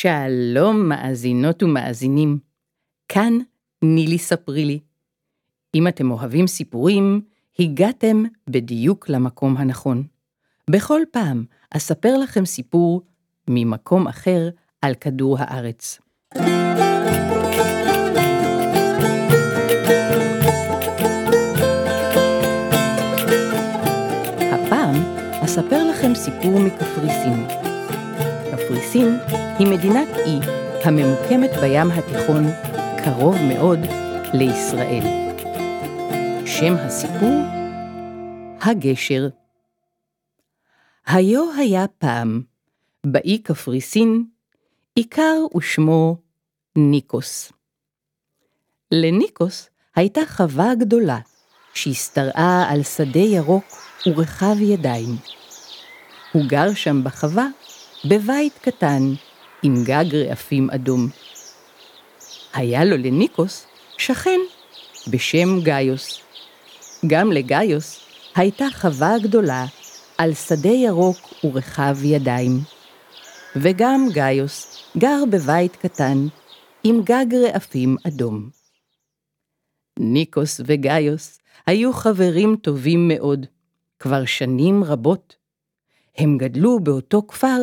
שלום מאזינות ומאזינים, כאן נילי ספרי לי. אם אתם אוהבים סיפורים, הגעתם בדיוק למקום הנכון. בכל פעם אספר לכם סיפור ממקום אחר על כדור הארץ. הפעם אספר לכם סיפור מקפריסין. קפריסין היא מדינת אי הממוקמת בים התיכון קרוב מאוד לישראל. שם הסיפור הגשר. היו היה פעם, באי קפריסין, עיקר ושמו ניקוס. לניקוס הייתה חווה גדולה, שהשתרעה על שדה ירוק ורחב ידיים. הוא גר שם בחווה בבית קטן עם גג רעפים אדום. היה לו לניקוס שכן בשם גאיוס. גם לגאיוס הייתה חווה גדולה על שדה ירוק ורחב ידיים. וגם גאיוס גר בבית קטן עם גג רעפים אדום. ניקוס וגאיוס היו חברים טובים מאוד, כבר שנים רבות. הם גדלו באותו כפר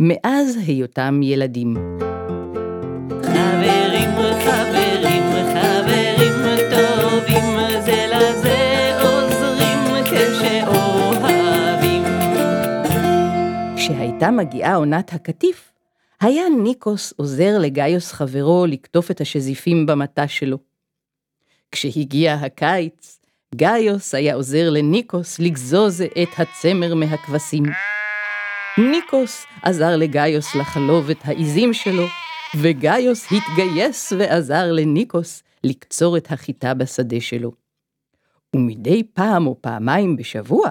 מאז היותם ילדים. חברים, חברים, חברים טובים, זה לזה עוזרים כשאוהבים. כשהייתה מגיעה עונת הקטיף, היה ניקוס עוזר לגאיוס חברו לקטוף את השזיפים במטע שלו. כשהגיע הקיץ, גאיוס היה עוזר לניקוס לגזוז את הצמר מהכבשים. ניקוס עזר לגאיוס לחלוב את העיזים שלו, וגאיוס התגייס ועזר לניקוס לקצור את החיטה בשדה שלו. ומדי פעם או פעמיים בשבוע,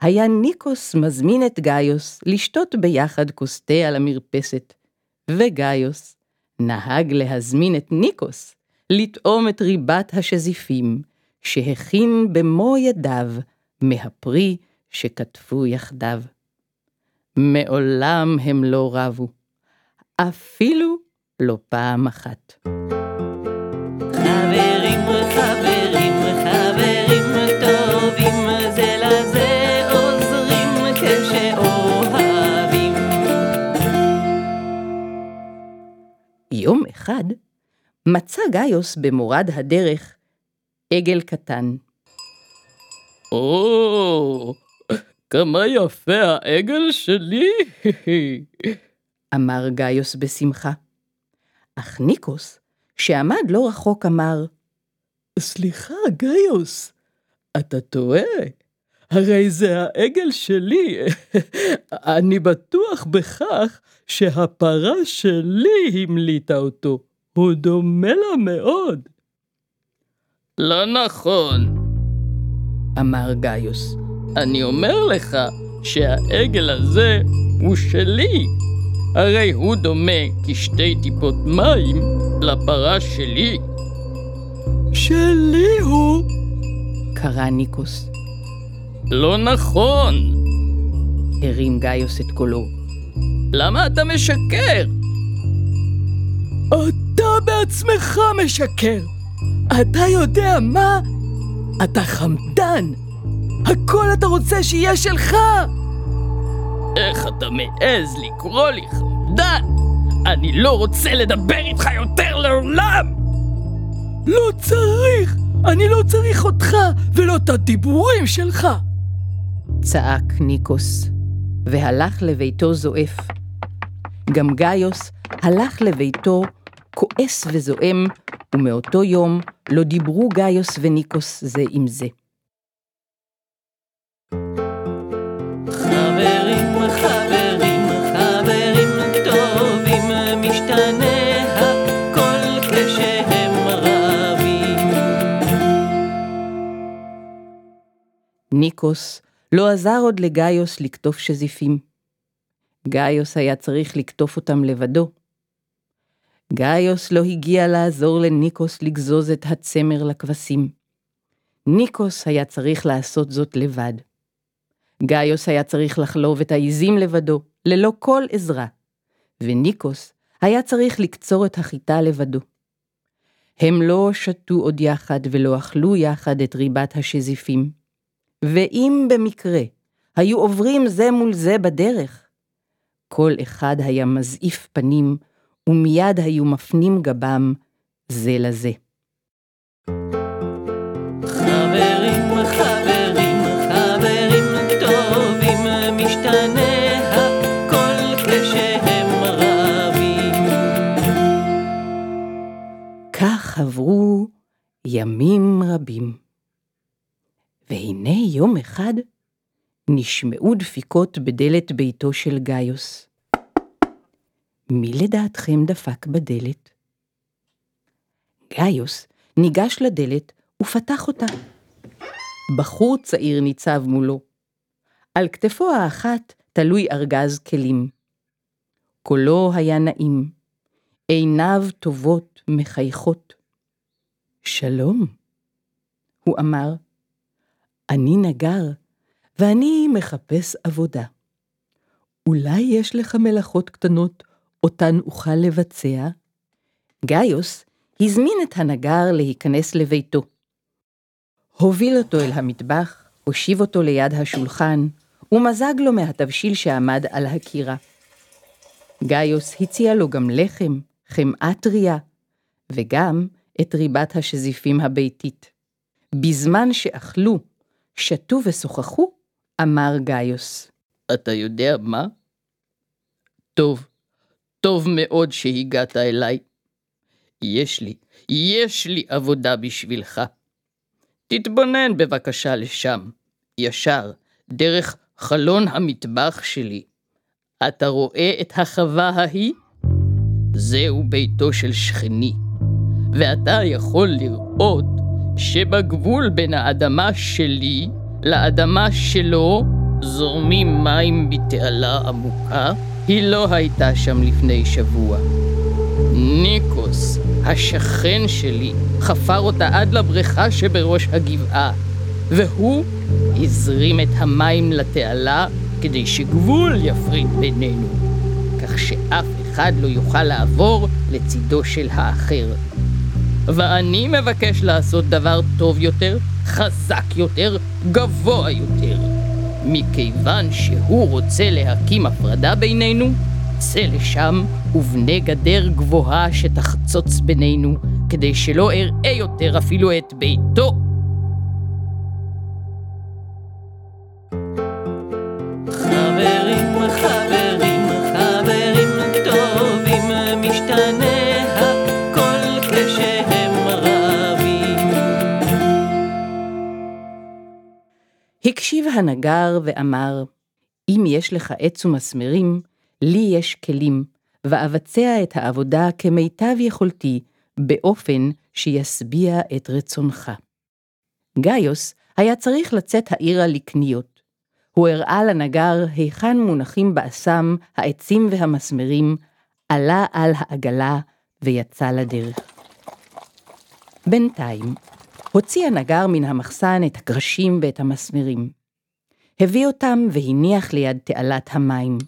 היה ניקוס מזמין את גאיוס לשתות ביחד כוס תה על המרפסת, וגאיוס נהג להזמין את ניקוס לטעום את ריבת השזיפים שהכין במו ידיו מהפרי שכתבו יחדיו. מעולם הם לא רבו, אפילו לא פעם אחת. חברים, חברים, חברים טובים, זה לזה עוזרים כשאוהבים. יום אחד מצא גאיוס במורד הדרך עגל קטן. או, כמה יפה העגל שלי. אמר גאיוס בשמחה. אך ניקוס, שעמד לא רחוק, אמר, סליחה, גאיוס, אתה טועה. הרי זה העגל שלי. אני בטוח בכך שהפרה שלי המליטה אותו. הוא דומה לה מאוד. לא נכון, אמר גאיוס. אני אומר לך שהעגל הזה הוא שלי. הרי הוא דומה כשתי טיפות מים לפרה שלי. שלי הוא? קרא ניקוס. לא נכון. הרים גאיוס את קולו. למה אתה משקר? אתה בעצמך משקר. אתה יודע מה? אתה חמדן. הכל אתה רוצה שיהיה שלך! איך אתה מעז לקרוא לי חמדן? אני לא רוצה לדבר איתך יותר לעולם! לא צריך! אני לא צריך אותך ולא את הדיבורים שלך! צעק ניקוס, והלך לביתו זועף. גם גאיוס הלך לביתו כועס וזועם, ומאותו יום לא דיברו גאיוס וניקוס זה עם זה. ניקוס לא עזר עוד לגאיוס לקטוף שזיפים. גאיוס היה צריך לקטוף אותם לבדו. גאיוס לא הגיע לעזור לניקוס לגזוז את הצמר לכבשים. ניקוס היה צריך לעשות זאת לבד. גאיוס היה צריך לחלוב את העיזים לבדו, ללא כל עזרה, וניקוס היה צריך לקצור את החיטה לבדו. הם לא שתו עוד יחד ולא אכלו יחד את ריבת השזיפים. ואם במקרה היו עוברים זה מול זה בדרך, כל אחד היה מזעיף פנים, ומיד היו מפנים גבם זה לזה. חברים, עברו ימים רבים. והנה יום אחד נשמעו דפיקות בדלת ביתו של גאיוס. מי לדעתכם דפק בדלת? גאיוס ניגש לדלת ופתח אותה. בחור צעיר ניצב מולו. על כתפו האחת תלוי ארגז כלים. קולו היה נעים, עיניו טובות מחייכות. שלום, הוא אמר, אני נגר, ואני מחפש עבודה. אולי יש לך מלאכות קטנות אותן אוכל לבצע? גאיוס הזמין את הנגר להיכנס לביתו. הוביל אותו אל המטבח, הושיב אותו ליד השולחן, ומזג לו מהתבשיל שעמד על הקירה. גאיוס הציע לו גם לחם, חמאה טריה, וגם את ריבת השזיפים הביתית. בזמן שאכלו, שתו ושוחחו, אמר גאיוס. אתה יודע מה? טוב, טוב מאוד שהגעת אליי. יש לי, יש לי עבודה בשבילך. תתבונן בבקשה לשם, ישר, דרך חלון המטבח שלי. אתה רואה את החווה ההיא? זהו ביתו של שכני, ואתה יכול לראות שבגבול בין האדמה שלי לאדמה שלו זורמים מים בתעלה עמוקה, היא לא הייתה שם לפני שבוע. ניקוס, השכן שלי, חפר אותה עד לבריכה שבראש הגבעה, והוא הזרים את המים לתעלה כדי שגבול יפריד בינינו, כך שאף אחד לא יוכל לעבור לצידו של האחר. ואני מבקש לעשות דבר טוב יותר, חזק יותר, גבוה יותר. מכיוון שהוא רוצה להקים הפרדה בינינו, צא לשם ובנה גדר גבוהה שתחצוץ בינינו, כדי שלא אראה יותר אפילו את ביתו. הקשיב הנגר ואמר, אם יש לך עץ ומסמרים, לי יש כלים, ואבצע את העבודה כמיטב יכולתי, באופן שישביע את רצונך. גאיוס היה צריך לצאת העירה לקניות. הוא הראה לנגר היכן מונחים באסם העצים והמסמרים, עלה על העגלה ויצא לדרך. בינתיים, הוציא הנגר מן המחסן את הקרשים ואת המסמרים. הביא אותם והניח ליד תעלת המים.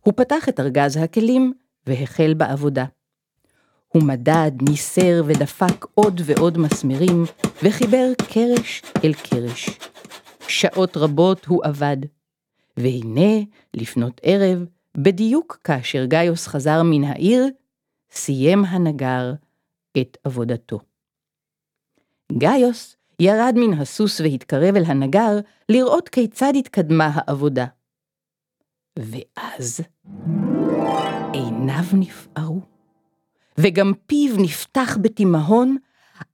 הוא פתח את ארגז הכלים והחל בעבודה. הוא מדד, ניסר ודפק עוד ועוד מסמרים, וחיבר קרש אל קרש. שעות רבות הוא עבד. והנה, לפנות ערב, בדיוק כאשר גאיוס חזר מן העיר, סיים הנגר את עבודתו. גאיוס ירד מן הסוס והתקרב אל הנגר לראות כיצד התקדמה העבודה. ואז עיניו נפערו, וגם פיו נפתח בתימהון,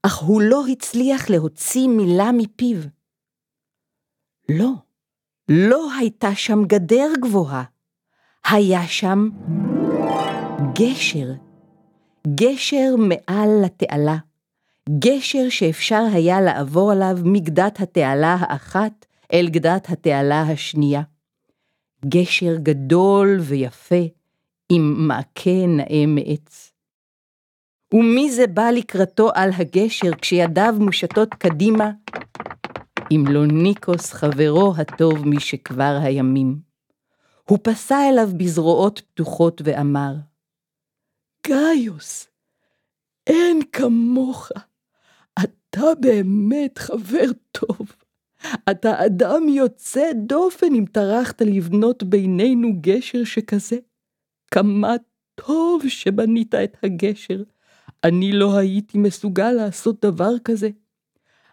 אך הוא לא הצליח להוציא מילה מפיו. לא, לא הייתה שם גדר גבוהה, היה שם גשר, גשר מעל לתעלה, גשר שאפשר היה לעבור עליו מגדת התעלה האחת אל גדת התעלה השנייה. גשר גדול ויפה, עם מעקה נאה מעץ. ומי זה בא לקראתו על הגשר כשידיו מושטות קדימה? אם לא ניקוס חברו הטוב משכבר הימים. הוא פסע אליו בזרועות פתוחות ואמר, גאיוס, אין כמוך. אתה באמת חבר טוב. אתה אדם יוצא דופן אם טרחת לבנות בינינו גשר שכזה. כמה טוב שבנית את הגשר. אני לא הייתי מסוגל לעשות דבר כזה.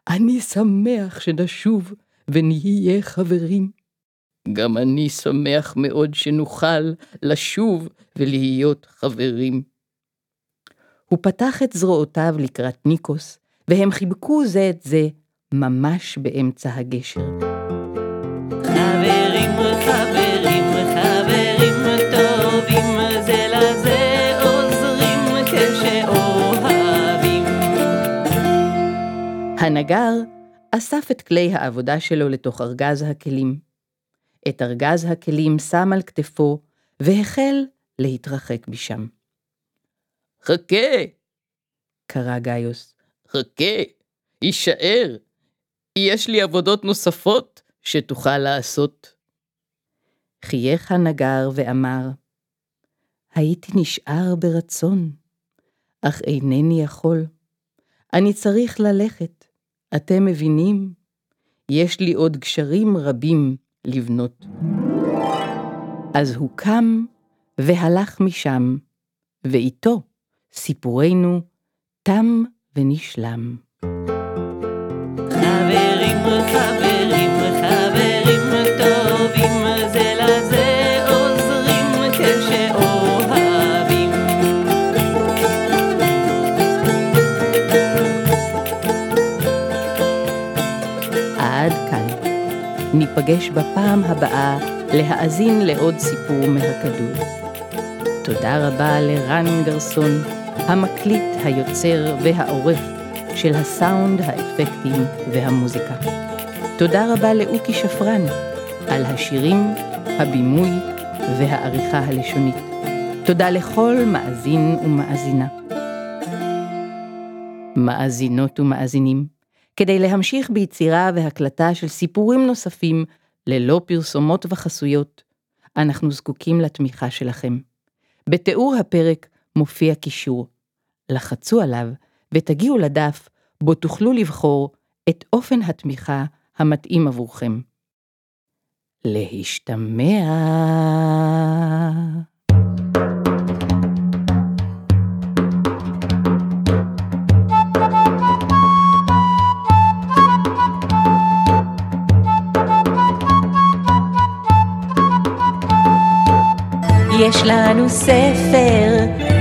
אני שמח שנשוב ונהיה חברים. גם אני שמח מאוד שנוכל לשוב ולהיות חברים. הוא פתח את זרועותיו לקראת ניקוס, והם חיבקו זה את זה ממש באמצע הגשר. חברים, חברים, חברים טובים זה לזה עוזרים כשאוהבים. הנגר אסף את כלי העבודה שלו לתוך ארגז הכלים. את ארגז הכלים שם על כתפו והחל להתרחק משם. חכה, קרא גאיוס. חכה, הישאר. יש לי עבודות נוספות שתוכל לעשות. חייך הנגר ואמר, הייתי נשאר ברצון, אך אינני יכול. אני צריך ללכת, אתם מבינים? יש לי עוד גשרים רבים לבנות. אז הוא קם והלך משם, ואיתו סיפורנו תם ונשלם. חברים, חברים, חברים טובים זה לזה עוזרים כשאוהבים. עד כאן. ניפגש בפעם הבאה להאזין לעוד סיפור מהכדור. תודה רבה לרן גרסון, המקליט, היוצר והעורך של הסאונד, האפקטים והמוזיקה. תודה רבה לאוקי שפרן על השירים, הבימוי והעריכה הלשונית. תודה לכל מאזין ומאזינה. מאזינות ומאזינים, כדי להמשיך ביצירה והקלטה של סיפורים נוספים ללא פרסומות וחסויות, אנחנו זקוקים לתמיכה שלכם. בתיאור הפרק מופיע קישור. לחצו עליו ותגיעו לדף בו תוכלו לבחור את אופן התמיכה המתאים עבורכם. להשתמע. יש לנו ספר,